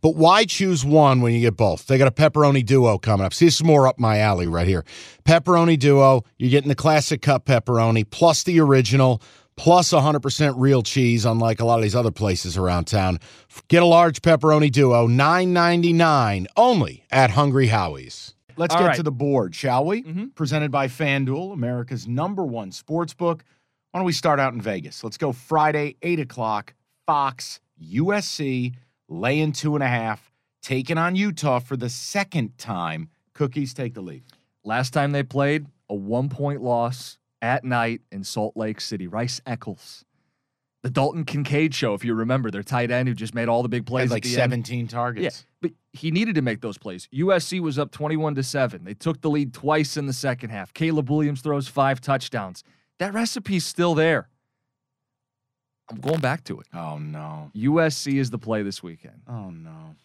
But why choose one when you get both? They got a pepperoni duo coming up. See, this is more up my alley right here. Pepperoni duo, you're getting the classic cup pepperoni plus the original plus 100% real cheese, unlike a lot of these other places around town. Get a large pepperoni duo, $9.99 only at Hungry Howie's. Let's All get right. to the board, shall we? Mhm. Presented by FanDuel, America's number one sports book. Why don't we start out in Vegas? Let's go Friday, 8 o'clock, Fox, USC, laying two and a half, taking on Utah for the second time. Cookies take the lead. Last time they played, a one point loss at night in Salt Lake City. Rice Eccles. The Dalton Kincaid show, if you remember, their tight end who just made all the big plays. Had like the end. 17 targets. Yeah, but he needed to make those plays. USC was up 21 to 7. They took the lead twice in the second half. Caleb Williams throws five touchdowns. That recipe's still there. I'm going back to it. Oh, no. USC is the play this weekend. Oh, no.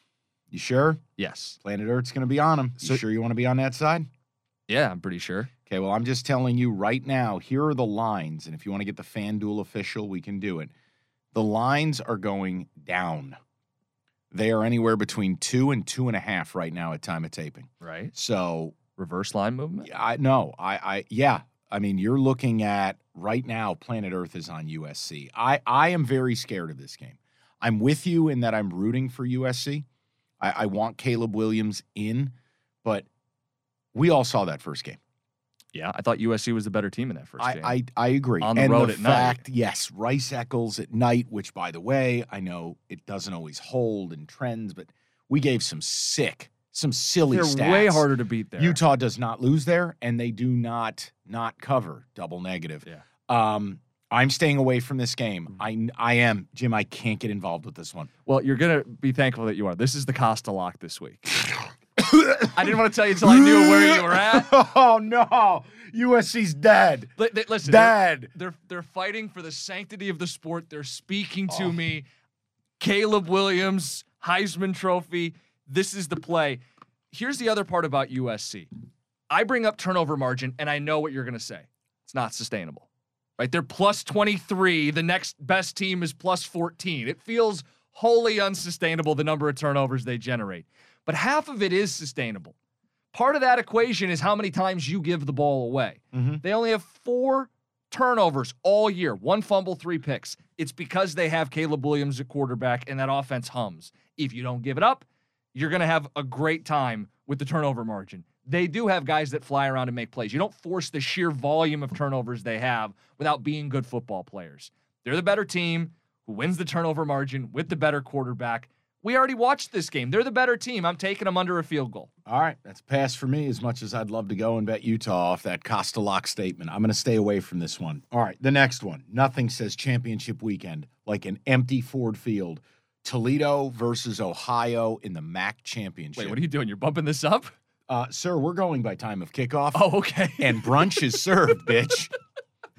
You sure? Yes. Planet Earth's going to be on him. You So- sure you want to be on that side? Yeah, I'm pretty sure. Okay, well, I'm just telling you right now, here are the lines. And if you want to get the FanDuel official, we can do it. The lines are going down. They are anywhere between two and two and a half right now at time of taping. Right? So Reverse line movement. I no, I I yeah. I mean, you're looking at right now, Planet Earth is on USC. I, I am very scared of this game. I'm with you in that I'm rooting for USC. I, I want Caleb Williams in, but we all saw that first game. Yeah, I thought USC was the better team in that first I, game. I I agree. On the and road the at night. fact, yes, Rice Eccles at night, which by the way, I know it doesn't always hold in trends, but we gave some sick, some silly They're stats. way harder to beat there. Utah does not lose there, and they do not not cover double negative. Yeah. Um, I'm staying away from this game. Mm. I I am Jim. I can't get involved with this one. Well, you're gonna be thankful that you are. This is the Costa lock this week. I didn't want to tell you until I knew where you were at. oh no, USC's dead. Li- li- Listen, they're, Dead. they're they're fighting for the sanctity of the sport. They're speaking to Oh. me. Caleb Williams, Heisman Trophy. This is the play. Here's the other part about USC. I bring up turnover margin, and I know what you're going to say. It's not sustainable, right? They're plus 23. The next best team is plus 14. It feels wholly unsustainable the number of turnovers they generate. But half of it is sustainable. Part of that equation is how many times you give the ball away. Mhm. They only have four turnovers all year one fumble, three picks. It's because they have Caleb Williams at quarterback and that offense hums. If you don't give it up, you're going to have a great time with the turnover margin. They do have guys that fly around and make plays. You don't force the sheer volume of turnovers they have without being good football players. They're the better team who wins the turnover margin with the better quarterback. We already watched this game. They're the better team. I'm taking them under a field goal. All right, that's pass for me. As much as I'd love to go and bet Utah off that Costa lock statement, I'm going to stay away from this one. All right, the next one. Nothing says championship weekend like an empty Ford Field. Toledo versus Ohio in the MAC championship. Wait, what are you doing? You're bumping this up? Uh, sir, we're going by time of kickoff. Oh, okay. and brunch is served, bitch.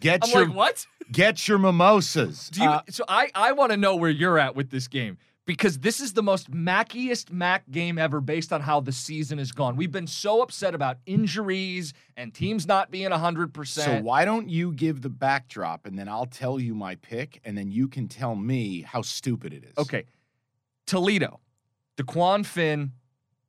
Get I'm your like, what? get your mimosas. Do you? Uh, so I I want to know where you're at with this game because this is the most mackiest Mac game ever based on how the season has gone. We've been so upset about injuries and teams not being 100%. so why don't you give the backdrop and then I'll tell you my pick and then you can tell me how stupid it is. Okay, Toledo, Dequan Finn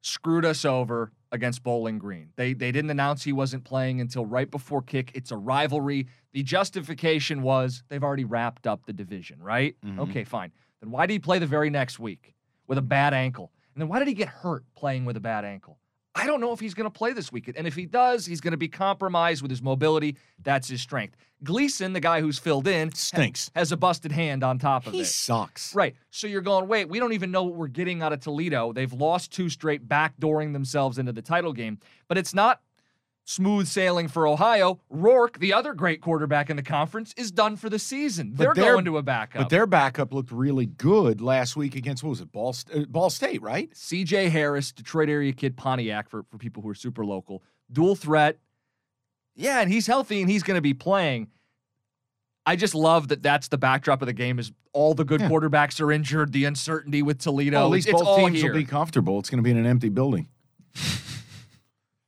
screwed us over against Bowling Green. They they didn't announce he wasn't playing until right before kick. It's a rivalry. The justification was they've already wrapped up the division, right? Mhm. Okay, fine. Then why did he play the very next week with a bad ankle? And then why did he get hurt playing with a bad ankle? I don't know if he's going to play this weekend. And if he does, he's going to be compromised with his mobility. That's his strength. Gleason, the guy who's filled in, Stinks. has a busted hand on top of He it. sucks. Right. So you're going, wait, we don't even know what we're getting out of Toledo. They've lost two straight, backdooring themselves into the title game. But it's not smooth sailing for Ohio. Rourke, the other great quarterback in the conference, is done for the season. But They're going to a backup. But their backup looked really good last week against what was it, Ball uh, Ball State, right? CJ Harris, Detroit area kid, Pontiac for, for people who are super local. Dual threat. Yeah, and he's healthy and he's going to be playing. I just love that that's the backdrop of the game is all the good Yeah. quarterbacks are injured, the uncertainty with Toledo. Well, at least it's both teams here. will be comfortable. It's going to be in an empty building.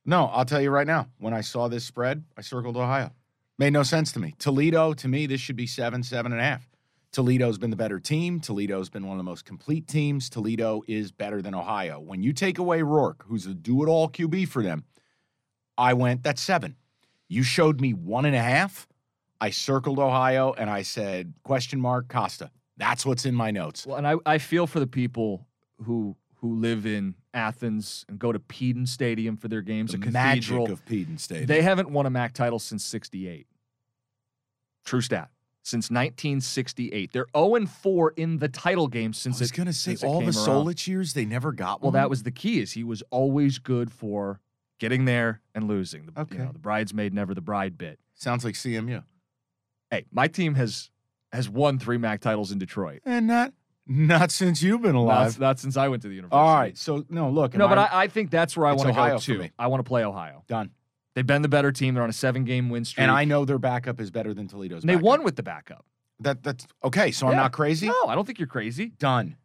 no, I'll tell you right now. When I saw this spread, I circled Ohio. Made no sense to me. Toledo, to me, this should be seven, seven and a half. Toledo's been the better team. Toledo's been one of the most complete teams. Toledo is better than Ohio. When you take away Rourke, who's a do-it-all QB for them, I went that's seven. You showed me one and a half. I circled Ohio and I said question mark Costa. That's what's in my notes. Well, and I, I feel for the people who who live in Athens and go to Peden Stadium for their games. the a cathedral. magic of Peden Stadium. They haven't won a MAC title since 68. True stat. Since 1968. They're 0 4 in the title game I since was it, going to say all the. Solich years they never got Well, that was the key is he was always good for getting there and losing. The, Okay. you know, the bridesmaid, never the bride bit. sounds like CMU, Hey, my team has has won three MAC titles in Detroit. and not not since you've been alive. not since I went to the university. All right, so no, look, No, but I, I think that's where I want to go for to. me. I want to play Ohio. done, They've been the better team. They're on a seven game win streak. and I know their backup is better than Toledo's. And they backup. won with the backup. That that's okay. So I'm not crazy. No, I don't think you're crazy. Done.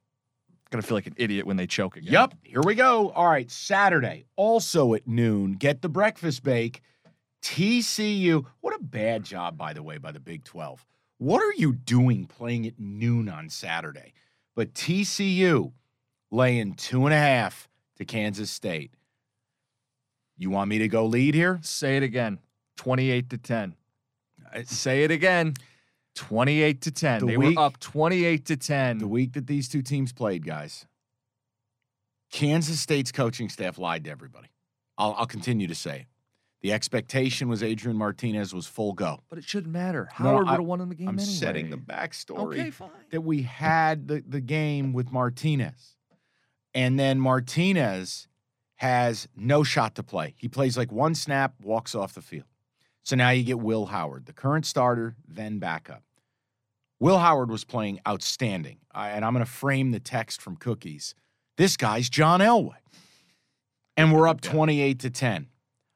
Gonna feel like an idiot when they choke again. Yep. Here we go. All right. Saturday, also at noon, get the breakfast bake. TCU. What a bad job, by the way, by the Big 12. What are you doing playing at noon on Saturday? But TCU laying two and a half to Kansas State. You want me to go lead here? Say it again. 28 to 10. Say it again. 28 to 10. The they week- were up 28 to 10. The week that these two teams played, guys, Kansas State's coaching staff lied to everybody. I'll, I'll continue to say it. The expectation was Adrian Martinez was full go. but it shouldn't matter. Howard I- would have won in the game I'm anyway. setting the backstory Okay, fine. that we had the, the game with Martinez. And then Martinez has no shot to play. He plays like one snap, walks off the field. So now you get Will Howard, the current starter, then backup. Will Howard was playing outstanding. I- and I'm going to frame the text from Cookies. This guy's John Elway. And we're up 28 to 10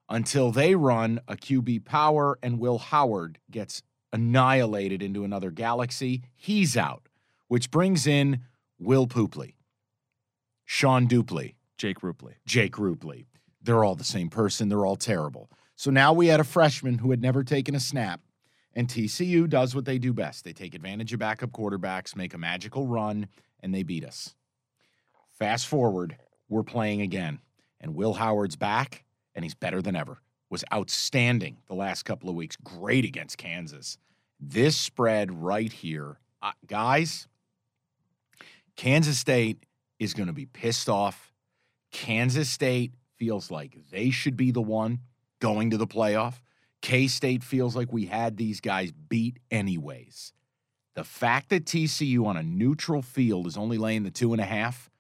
until they run a QB power and Will Howard gets annihilated into another galaxy. He's out, which brings in Will Poopley, Sean Dupley, Jake Rupley. Jake Rupley. They're all the same person. They're all terrible. So now we had a freshman who had never taken a snap, and TCU does what they do best. They take advantage of backup quarterbacks, make a magical run, and they beat us. Fast forward, we're playing again, and Will Howard's back, and he's better than ever. Was outstanding the last couple of weeks. Great against Kansas. This spread right here, uh, guys. Kansas State is going to be pissed off. Kansas State feels like they should be the one going to the playoff. K State feels like we had these guys beat anyways. The fact that TCU on a neutral field is only laying the two and a half,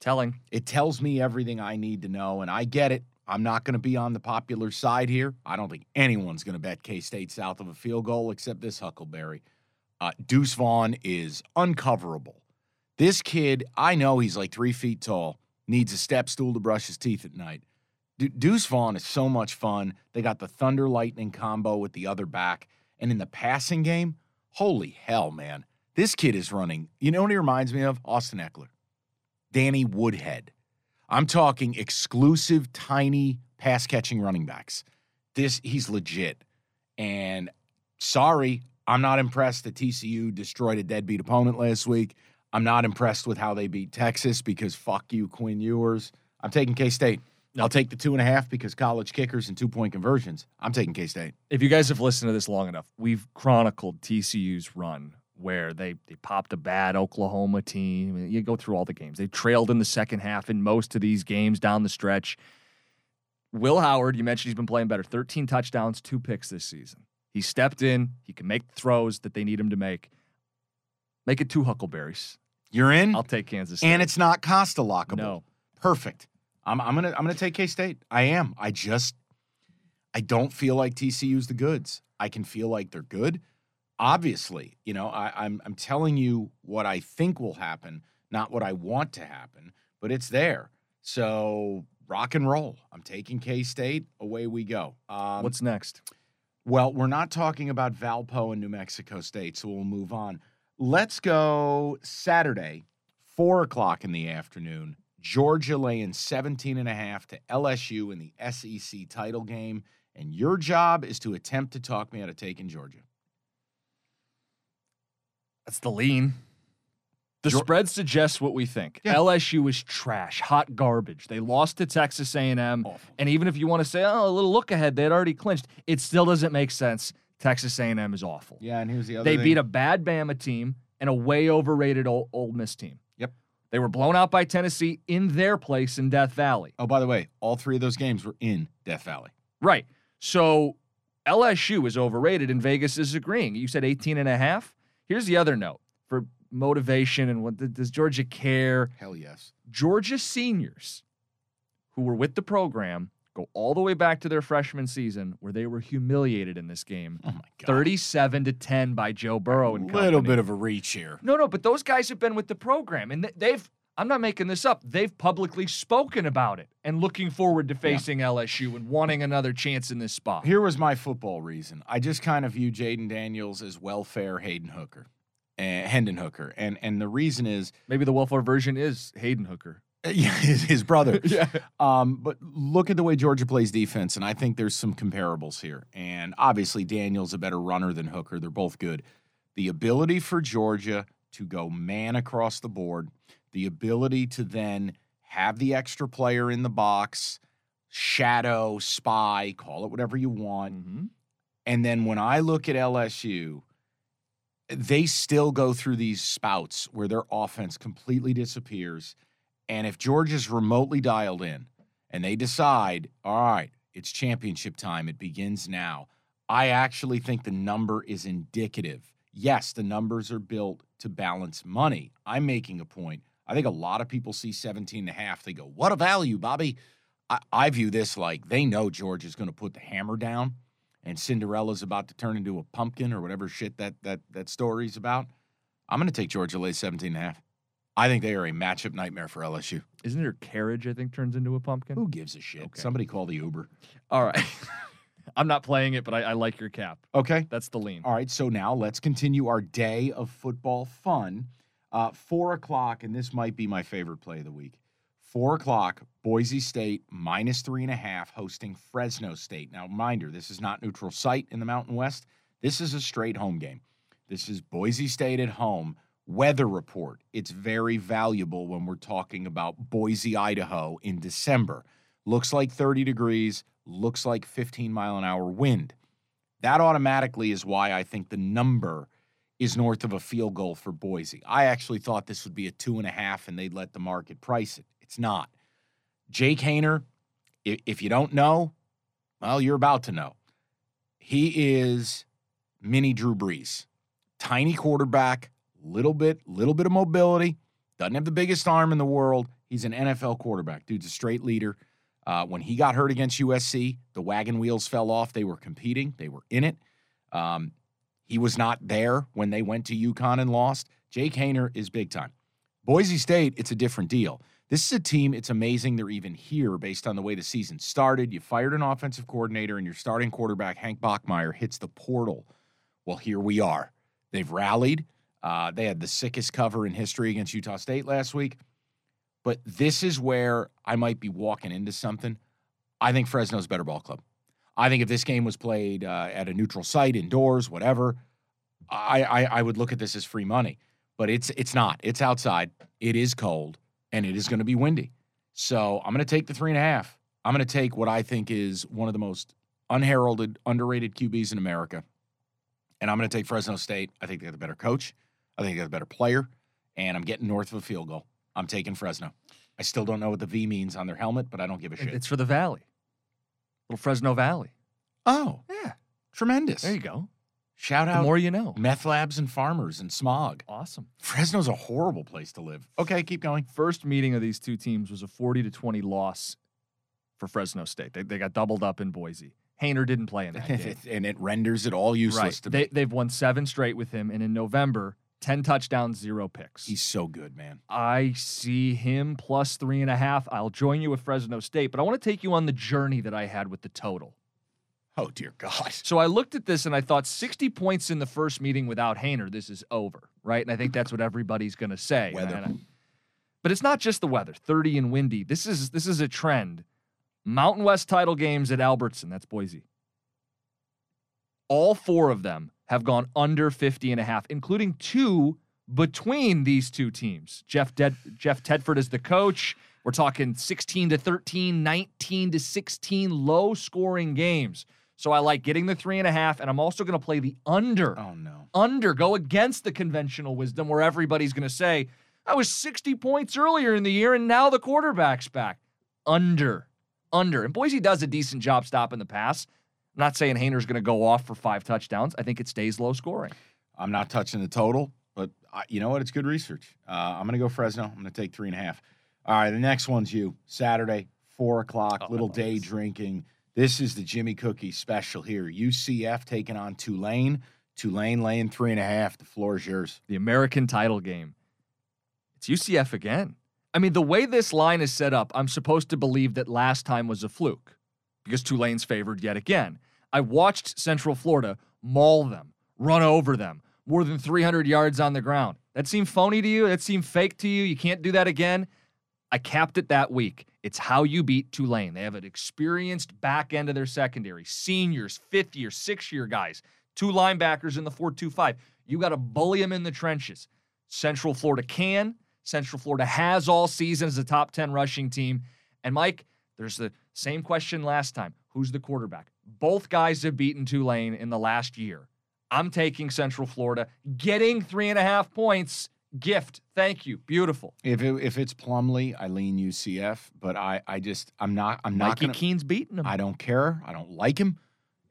Telling. it tells me everything I need to know. And I get it. I'm not going to be on the popular side here. I don't think anyone's going to bet K State south of a field goal except this Huckleberry. Uh, Deuce Vaughn is uncoverable. This kid, I know he's like three feet tall, needs a step stool to brush his teeth at night. De- Deuce Vaughn is so much fun. They got the Thunder Lightning combo with the other back. And in the passing game, holy hell, man. This kid is running. You know what he reminds me of? Austin Ekeler. Danny Woodhead. I'm talking exclusive, tiny pass catching running backs. This he's legit. And sorry, I'm not impressed that TCU destroyed a deadbeat opponent last week. I'm not impressed with how they beat Texas because fuck you, Quinn Ewers. I'm taking K State. I'll take the two and a half because college kickers and two point conversions. I'm taking K State. If you guys have listened to this long enough, we've chronicled TCU's run where they, they popped a bad Oklahoma team. You go through all the games. They trailed in the second half in most of these games down the stretch. Will Howard, you mentioned he's been playing better. 13 touchdowns, two picks this season. He stepped in. He can make throws that they need him to make. Make it two Huckleberries. You're in, I'll take Kansas State. and it's not Costa lockable. no. Perfect. I'm, I'm gonna I'm gonna take K State. I am. I just I don't feel like TCU's the goods. I can feel like they're good. Obviously, you know, I, I'm I'm telling you what I think will happen, not what I want to happen, but it's there. So rock and roll. I'm taking K State. Away we go. Um, What's next? well, we're not talking about Valpo and New Mexico State, so we'll move on. Let's go Saturday, four o'clock in the afternoon. Georgia laying 17 and a half to LSU in the SEC title game. And your job is to attempt to talk me out of taking Georgia. That's the lean. The Geor- spread suggests what we think. Yeah. LSU is trash, hot garbage. They lost to Texas A&M, Awful. and even if you want to say, "Oh, a little look ahead," they had already clinched. It still doesn't make sense. Texas A&M is awful. Yeah, and here's the other They thing. beat a bad Bama team and a way overrated Ole, Ole Miss team. Yep. They were blown out by Tennessee in their place in Death Valley. Oh, by the way, all three of those games were in Death Valley. Right. So LSU is overrated and Vegas is agreeing. You said 18 and a half. Here's the other note for motivation and what does Georgia care? Hell yes. Georgia seniors who were with the program go all the way back to their freshman season where they were humiliated in this game. Oh my god. 37 to 10 by Joe Burrow and A little company. bit of a reach here. No, no, but those guys have been with the program and they've I'm not making this up. They've publicly spoken about it and looking forward to facing LSU and wanting another chance in this spot. Here was my football reason. I just kind of view Jayden Daniels as welfare Hayden Hooker, and Hendon Hooker, and and the reason is Maybe the welfare version is Hayden Hooker. yeah, his, his brother. yeah. Um, but look at the way Georgia plays defense, and I think there's some comparables here. And obviously, Daniel's a better runner than Hooker. They're both good. The ability for Georgia to go man across the board, the ability to then have the extra player in the box, shadow, spy, call it whatever you want. Mm-hmm. And then when I look at LSU, they still go through these spouts where their offense completely disappears. And if Georgia's remotely dialed in and they decide, all right, it's championship time, it begins now, I actually think the number is indicative. Yes, the numbers are built to balance money. I'm making a point. I think a lot of people see 17 and a half. They go, what a value, Bobby. I, I view this like they know George is going to put the hammer down and Cinderella's about to turn into a pumpkin or whatever shit that that that story's about. I'm going to take Georgia lay 17 and a half. I think they are a matchup nightmare for LSU. Isn't there carriage, I think, turns into a pumpkin? Who gives a shit? Okay. Somebody call the Uber. All right. I'm not playing it, but I, I like your cap. Okay. That's the lean. All right. So now let's continue our day of football fun. Uh, four o'clock, and this might be my favorite play of the week. Four o'clock, Boise State minus three and a half hosting Fresno State. Now, reminder, this is not neutral site in the Mountain West. This is a straight home game. This is Boise State at home. Weather report. It's very valuable when we're talking about Boise, Idaho in December. Looks like 30 degrees, looks like 15 mile an hour wind. That automatically is why I think the number is north of a field goal for Boise. I actually thought this would be a two and a half and they'd let the market price it. It's not. Jake Haener, if you don't know, well, you're about to know. He is mini Drew Brees. Tiny quarterback, little bit, little bit of mobility, doesn't have the biggest arm in the world. He's an NFL quarterback. Dude's a straight leader. Uh, when he got hurt against USC, the wagon wheels fell off. They were competing, they were in it. Um, he was not there when they went to UConn and lost. Jake Haener is big time. Boise State, it's a different deal. This is a team, it's amazing they're even here based on the way the season started. You fired an offensive coordinator, and your starting quarterback, Hank Bachmeier, hits the portal. Well, here we are. They've rallied. Uh, they had the sickest cover in history against Utah State last week. But this is where I might be walking into something. I think Fresno's better ball club. I think if this game was played uh, at a neutral site, indoors, whatever, I, I I would look at this as free money. But it's it's not. It's outside. It is cold, and it is going to be windy. So I'm going to take the three and a half. I'm going to take what I think is one of the most unheralded, underrated QBs in America, and I'm going to take Fresno State. I think they got the better coach. I think they got the better player, and I'm getting north of a field goal. I'm taking Fresno. I still don't know what the V means on their helmet, but I don't give a shit. It's for the Valley. Little Fresno Valley. Oh, Yeah, tremendous. there you go. Shout out. The more you know. meth labs and farmers and smog. Awesome. Fresno's a horrible place to live. Okay, keep going. First meeting of these two teams was a 40 to 20 loss for Fresno State. They, they got doubled up in Boise. Haener didn't play in that game. and it renders it all useless right. to They, me. they've won seven straight with him, and in November, 10 touchdowns, zero picks. He's so good, man. I see him plus three and a half. I'll join you with Fresno State, but I want to take you on the journey that I had with the total. Oh dear God. So I looked at this and I thought 60 points in the first meeting without Haener, this is over, right? And I think that's what everybody's going to say. Weather. I- but it's not just the weather, 30 and windy. This is this is a trend. Mountain West title games at Albertson, that's Boise. All four of them have gone under 50 and a half, including two between these two teams. Jeff Dead, Jeff Tedford is the coach. We're talking 16 to 13, 19 to 16 low scoring games. So I like getting the three and a half, and I'm also going to play the under. Oh no. Under, go against the conventional wisdom where everybody's going to say, I was 60 points earlier in the year, and now the quarterback's back. Under, under. And Boise does a decent job stopping the pass. I'm not saying Haener's going to go off for five touchdowns. I think it stays low scoring. I'm not touching the total, but I, you know what? It's good research. Uh, I'm going to go Fresno. I'm going to take three and a half. All right, the next one's you. Saturday, four o'clock, Oh, little day this. drinking. This is the Jimmy Cookie special here. UCF taking on Tulane. Tulane laying three and a half. The floor is yours. the American title game. It's UCF again. I mean, the way this line is set up, I'm supposed to believe that last time was a fluke because Tulane's favored yet again. I watched Central Florida maul them, run over them, more than 300 yards on the ground. That seemed phony to you? That seemed fake to you? You can't do that again? I capped it that week. It's how you beat Tulane. They have an experienced back end of their secondary, seniors, fifth year, sixth year guys, two linebackers in the 4 2 5. You got to bully them in the trenches. Central Florida can. Central Florida has all season as a top 10 rushing team. And Mike, there's the same question last time who's the quarterback? Both guys have beaten Tulane in the last year. I'm taking Central Florida, getting three and a half points. Gift. Thank you. Beautiful. If it, if it's Plumlee, I lean UCF, but I I just I'm not I'm not Mikey Keene's beating him. I don't care. I don't like him,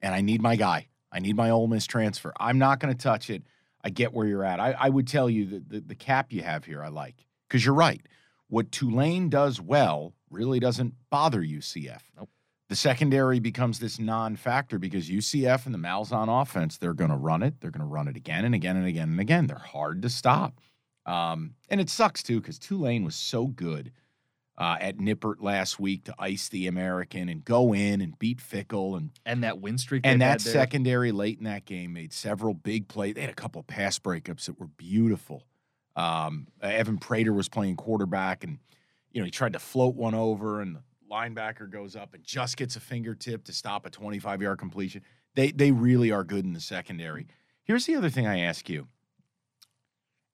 and I need my guy. I need my Ole Miss transfer. I'm not going to touch it. I get where you're at. I, I would tell you that the, the cap you have here, I like because you're right. What Tulane does well really doesn't bother UCF. Nope. The secondary becomes this non-factor because UCF and the Malzahn offense, they're going to run it. They're going to run it again and again and again and again. They're hard to stop. Um, and it sucks too because Tulane was so good uh, at Nippert last week to ice the American and go in and beat Fickell and and that win streak. and that secondary late in that game made several big plays. They had a couple of pass breakups that were beautiful. Um, Evan Prater was playing quarterback, and you know he tried to float one over, and linebacker goes up and just gets a fingertip to stop a 25 yard completion. They they really are good in the secondary. Here's the other thing I ask you.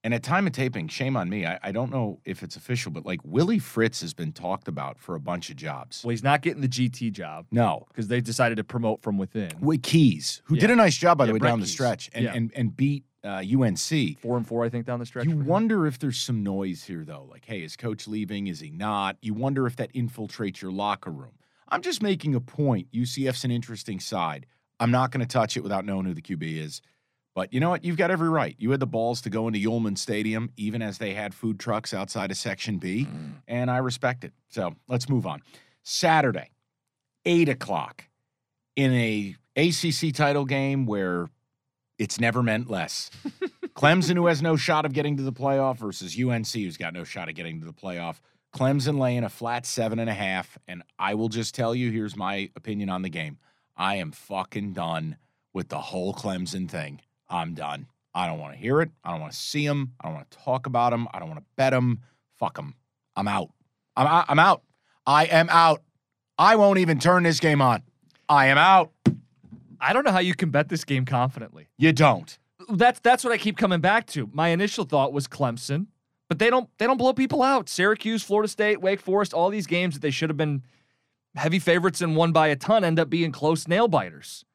And at time of taping, shame on me. I, I don't know if it's official, but like Willie Fritz has been talked about for a bunch of jobs. Well, he's not getting the GT job No, because they decided to promote from within. with Keys, who did a nice job by the way Brent down the stretch and Yeah. and, and beat uh, UNC. Four and four, I think, down the stretch. You wonder if there's some noise here though. Like, hey, is coach leaving? Is he not? You wonder if that infiltrates your locker room. I'm just making a point. UCF's an interesting side. I'm not going to touch it without knowing who the QB is. But you know what? You've got every right. You had the balls to go into Yulman Stadium, even as they had food trucks outside of Section B, and I respect it. So let's move on. Saturday, eight o'clock, in a ACC title game where it's never meant less. Clemson, who has no shot of getting to the playoff, versus UNC, who's got no shot of getting to the playoff. Clemson laying a flat seven and a half. And I will just tell you here's my opinion on the game. I am fucking done with the whole Clemson thing. I'm done. I don't want to hear it. I don't want to see them. I don't want to talk about them. I don't want to bet them. Fuck them. I'm out. I'm out. I'm out. I am out. I won't even turn this game on. I am out. I don't know how you can bet this game confidently. You don't. That's that's what I keep coming back to. My initial thought was Clemson, but they don't they don't blow people out. Syracuse, Florida State, Wake Forest, all these games that they should have been heavy favorites and won by a ton end up being close nail biters.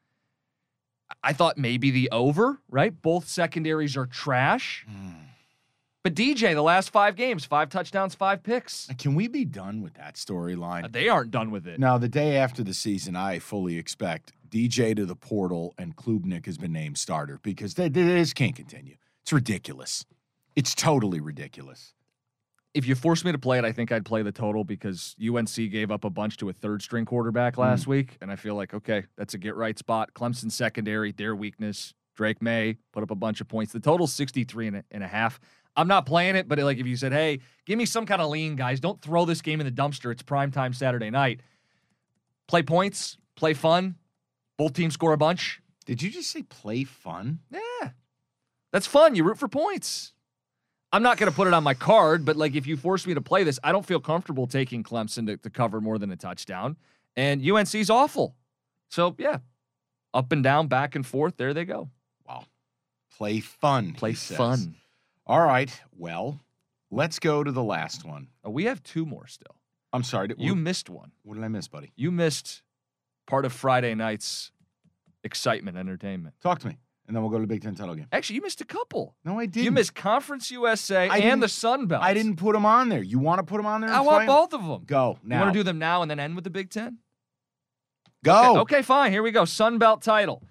I thought maybe the over, right? Both secondaries are trash. Hmm. But DJ, the last five games, five touchdowns, five picks. Can we be done with that storyline? They aren't done with it. Now, the day after the season, I fully expect DJ to the portal and Klubnik has been named starter because they, they just can't continue. It's ridiculous. It's totally ridiculous. If you forced me to play it, I think I'd play the total because UNC gave up a bunch to a third string quarterback hmm. last week. And I feel like, okay, that's a get right spot. Clemson secondary, their weakness. Drake Maye put up a bunch of points. The total's 63 and a, and a half. I'm not playing it, but like if you said, hey, give me some kind of lean, guys, don't throw this game in the dumpster. It's prime time Saturday night. Play points, play fun. Both teams score a bunch. Did you just say play fun? Yeah. That's fun. You root for points. I'm not going to put it on my card, but like if you force me to play this, I don't feel comfortable taking Clemson to, to cover more than a touchdown. And UNC's awful. So, yeah, up and down, back and forth. There they go. Wow. Play fun. Play fun. All right. Well, let's go to the last one. Oh, we have two more still. I'm sorry. Did, You what, missed one. what did I miss, buddy? You missed part of Friday night's excitement entertainment. Talk to me, and then we'll go to the Big Ten title game. Actually, you missed a couple. No, I didn't. You missed Conference USA I and the Sun Belt. I didn't put them on there. You want to put them on there? I want both of them. Go now. You want to do them now and then end with the Big Ten? Go. Okay, okay, fine. Here we go. Sun Belt title.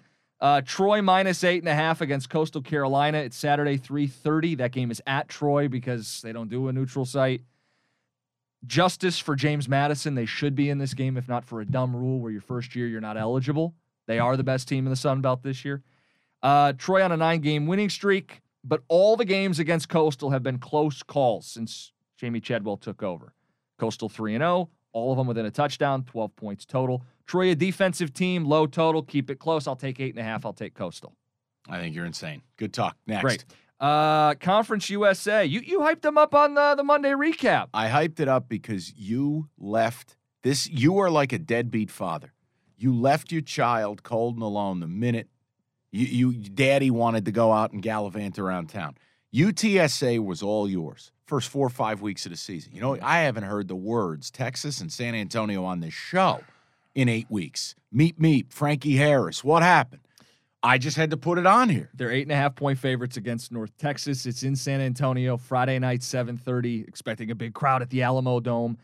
Uh, Troy minus eight and a half against Coastal Carolina. It's Saturday, 3.30. That game is at Troy because they don't do a neutral site. Justice for James Madison. They should be in this game, if not for a dumb rule where your first year you're not eligible. They are the best team in the Sun Belt this year. Uh, Troy on a nine game winning streak, but all the games against Coastal have been close calls since Jamie Chadwell took over. Coastal 3 and 0, all of them within a touchdown, 12 points total. Troy, a defensive team, low total, keep it close. I'll take eight and a half. I'll take Coastal. I think you're insane. Good talk. Next. Great. Uh, Conference USA. You you hyped them up on the, the Monday recap. I hyped it up because you left this. You are like a deadbeat father. You left your child cold and alone the minute you, you daddy wanted to go out and gallivant around town. UTSA was all yours. First four or five weeks of the season. You know, mm-hmm. I haven't heard the words Texas and San Antonio on this show in eight weeks. Meet meet Frankie Harris. What happened? I just had to put it on here. They're eight and a half point favorites against North Texas. It's in San Antonio, Friday night, 7:30. Expecting a big crowd at the Alamo Dome.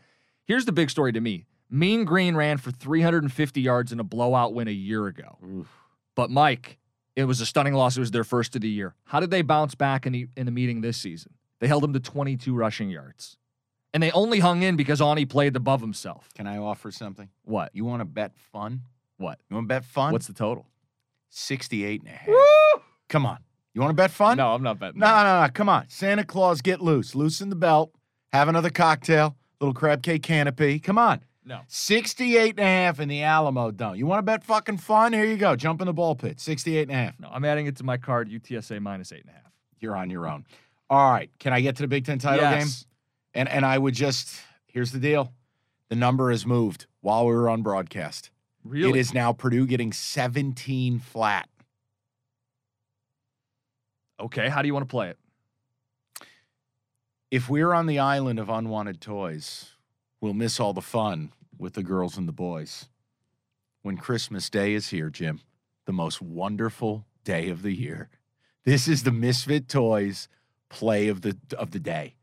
Here's the big story to me. Mean Green ran for 350 yards in a blowout win a year ago. But Mike, it was a stunning loss. It was their first of the year. How did they bounce back in the, in the meeting this season? They held them to 22 rushing yards. And they only hung in because Aune played above himself. Can I offer something? What? You want to bet fun? What? You want to bet fun? What's the total? 68 and a half. Come on. You want to bet fun? No, I'm not betting. No, no, no. Come on. Santa Claus, get loose. Loosen the belt. Have another cocktail. Little crab cake canopy. Come on. No. 68 and a half in the Alamo Dome. You want to bet fucking fun? Here you go. Jump in the ball pit. 68 and a half. No, I'm adding it to my card. UTSA minus eight and a half. You're on your own. All right. Can I get to the Big Ten title game? Yes. And and I would just here's the deal. The number has moved while we were on broadcast. Really? It is now Purdue getting 17 flat. Okay, how do you want to play it? If we're on the island of unwanted toys, we'll miss all the fun with the girls and the boys. When Christmas Day is here, Jim, the most wonderful day of the year. This is the Misfit Toys play of the of the day.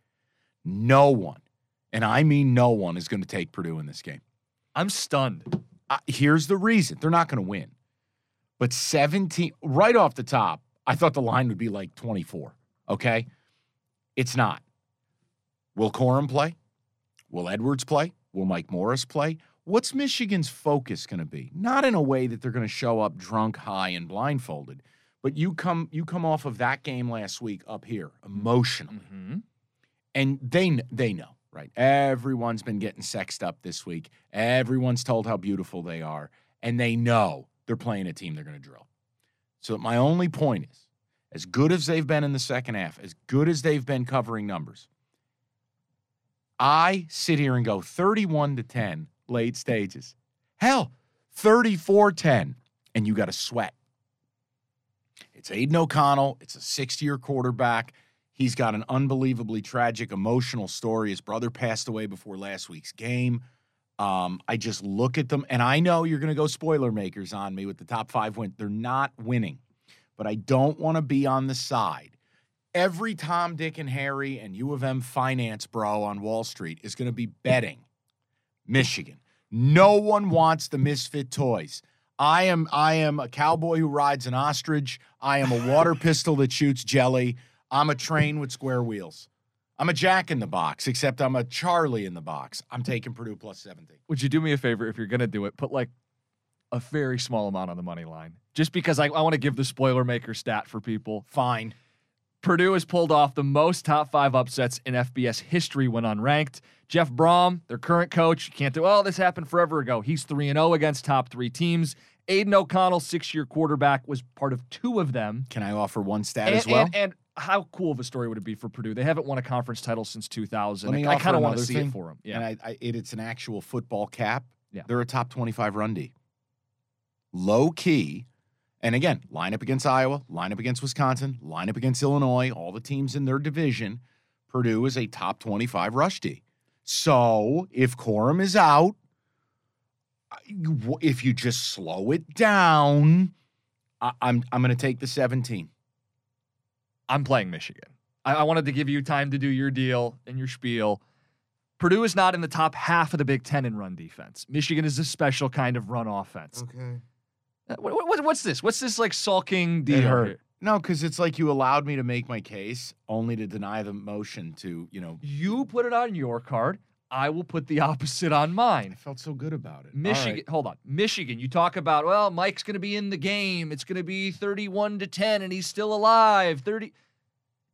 No one, and I mean no one, is going to take Purdue in this game. I'm stunned. Uh, here's the reason they're not going to win. But 17, right off the top, I thought the line would be like 24. Okay. It's not. Will Corum play? Will Edwards play? Will Mike Morris play? What's Michigan's focus going to be? Not in a way that they're going to show up drunk, high, and blindfolded, but you come you come off of that game last week up here emotionally Mm-hmm. and they they know right everyone's been getting sexed up this week everyone's told how beautiful they are and they know they're playing a team they're going to drill so my only point is as good as they've been in the second half as good as they've been covering numbers i sit here and go 31 to 10 late stages hell 34-10 and you got to sweat it's aidan o'connell it's a six-year quarterback He's got an unbelievably tragic, emotional story. His brother passed away before last week's game. Um, I just look at them, and I know you're going to go spoiler makers on me with the top five win. They're not winning, but I don't want to be on the side Every Tom, Dick, and Harry and U of M finance bro on Wall Street is going to be betting Michigan. No one wants the misfit toys. I am I am a cowboy who rides an ostrich. I am a water pistol that shoots jelly. I'm a train with square wheels. I'm a Jack in the box, except I'm a Charlie in the box. I'm taking Purdue plus 70. Would you do me a favor if you're going to do it? Put like a very small amount on the money line, just because I, I want to give the spoiler maker stat for people. Fine. Purdue has pulled off the most top five upsets in FBS history when unranked. Jeff Brohm, their current coach, can't do, oh, this happened forever ago. He's 3 0 against top three teams. Aidan O'Connell, six year quarterback, was part of two of them. Can I offer one stat And, as well? and, and how cool of a story would it be for Purdue? They haven't won a conference title since 2000. Let me I, I kind of want to see thing, it for them. Yeah. And I, I, it, it's an actual football cap. Yeah. They're a top 25 run D. Low key. And again, line up against Iowa, line up against Wisconsin, line up against Illinois, all the teams in their division. Purdue is a top 25 rush D. So if Corum is out, if you just slow it down, I, I'm I'm going to take the 17. I'm playing Michigan. I, I wanted to give you time to do your deal and your spiel. Purdue is not in the top half of the Big Ten in run defense. Michigan is a special kind of run offense. Okay. Uh, What, what- what's this? What's this like sulking deal? It hurt. here? No, because it's like you allowed me to make my case, only to deny the motion to, you know. You put it on your card. I will put the opposite on mine. I felt so good about it. Michigan, right. hold on. Michigan, you talk about, well, Mike's going to be in the game. It's going to be 31 to 10 and he's still alive. 30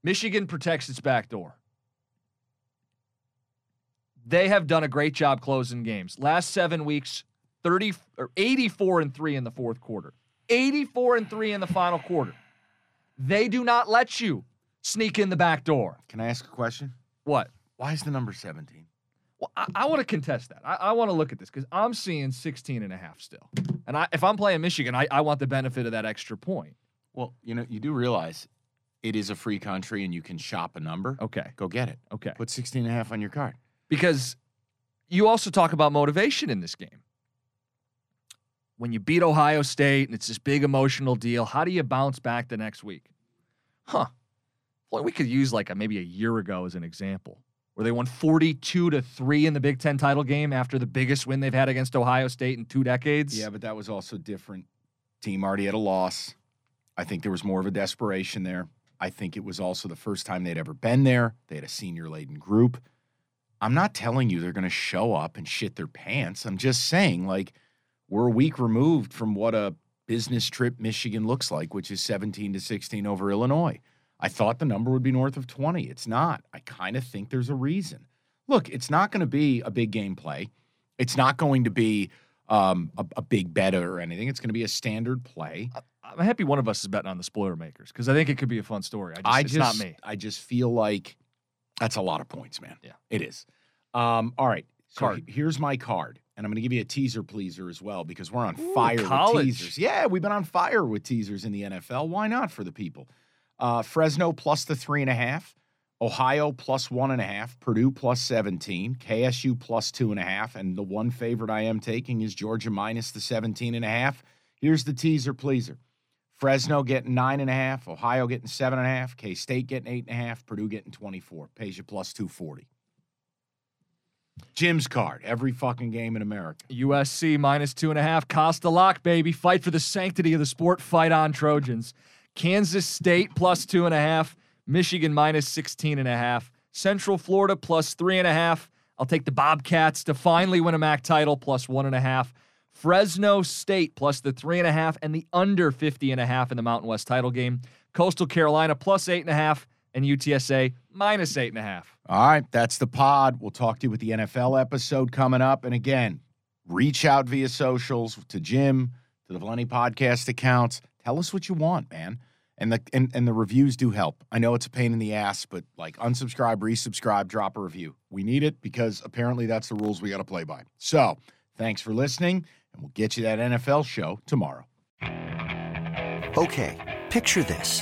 Michigan protects its back door. They have done a great job closing games. Last 7 weeks, 30 or 84 and 3 in the fourth quarter. 84 and 3 in the final quarter. They do not let you sneak in the back door. Can I ask a question? What? Why is the number 17? Well, I, I want to contest that. I, I want to look at this because I'm seeing 16 and a half still. And I, if I'm playing Michigan, I, I want the benefit of that extra point. Well, you know, you do realize it is a free country and you can shop a number. Okay. Go get it. Okay. Put 16 and a half on your card. Because you also talk about motivation in this game. When you beat Ohio State and it's this big emotional deal, how do you bounce back the next week? Huh. Well, we could use like a, maybe a year ago as an example where they won 42 to 3 in the Big 10 title game after the biggest win they've had against Ohio State in two decades. Yeah, but that was also different. Team already had a loss. I think there was more of a desperation there. I think it was also the first time they'd ever been there. They had a senior laden group. I'm not telling you they're going to show up and shit their pants. I'm just saying, like, we're a week removed from what a business trip Michigan looks like, which is 17 to 16 over Illinois. I thought the number would be north of 20. It's not. I kind of think there's a reason. Look, it's not going to be a big game play. It's not going to be um, a, a big bet or anything. It's going to be a standard play. I'm happy one of us is betting on the spoiler makers because I think it could be a fun story. I just, I it's just, not me. I just feel like that's a lot of points, man. Yeah. it is. Um, all right, Card. he- here's my card, and I'm going to give you a teaser pleaser as well because we're on Ooh, fire with teasers. Yeah, we've been on fire with teasers in the NFL. Why not for the people? Uh, Fresno plus the three and a half. Ohio plus one and a half, Purdue plus 17, KSU plus two and a half, and the one favorite I am taking is Georgia minus the 17 and a half. Here's the teaser pleaser. Fresno getting nine and a half, Ohio getting seven and a half, K State getting eight and a half, Purdue getting 24. Pays you plus 240. Jim's card, every fucking game in America. USC minus two and a half. Costa lock, baby. Fight for the sanctity of the sport. Fight on, Trojans. Kansas State plus two and a half. Michigan minus 16 and a half. Central Florida plus three and a half. I'll take the Bobcats to finally win a MAC title plus one and a half. Fresno State plus the three and a half and the under 50 and a half in the Mountain West title game. Coastal Carolina plus eight and a half and UTSA minus eight and a half. All right, that's the pod. We'll talk to you with the NFL episode coming up. And again, reach out via socials to Jim, to the Valenti podcast accounts. Tell us what you want, man. And the and, and the reviews do help. I know it's a pain in the ass, but like unsubscribe, resubscribe, drop a review. We need it because apparently that's the rules we got to play by. So thanks for listening, and we'll get you that NFL show tomorrow. Okay, picture this.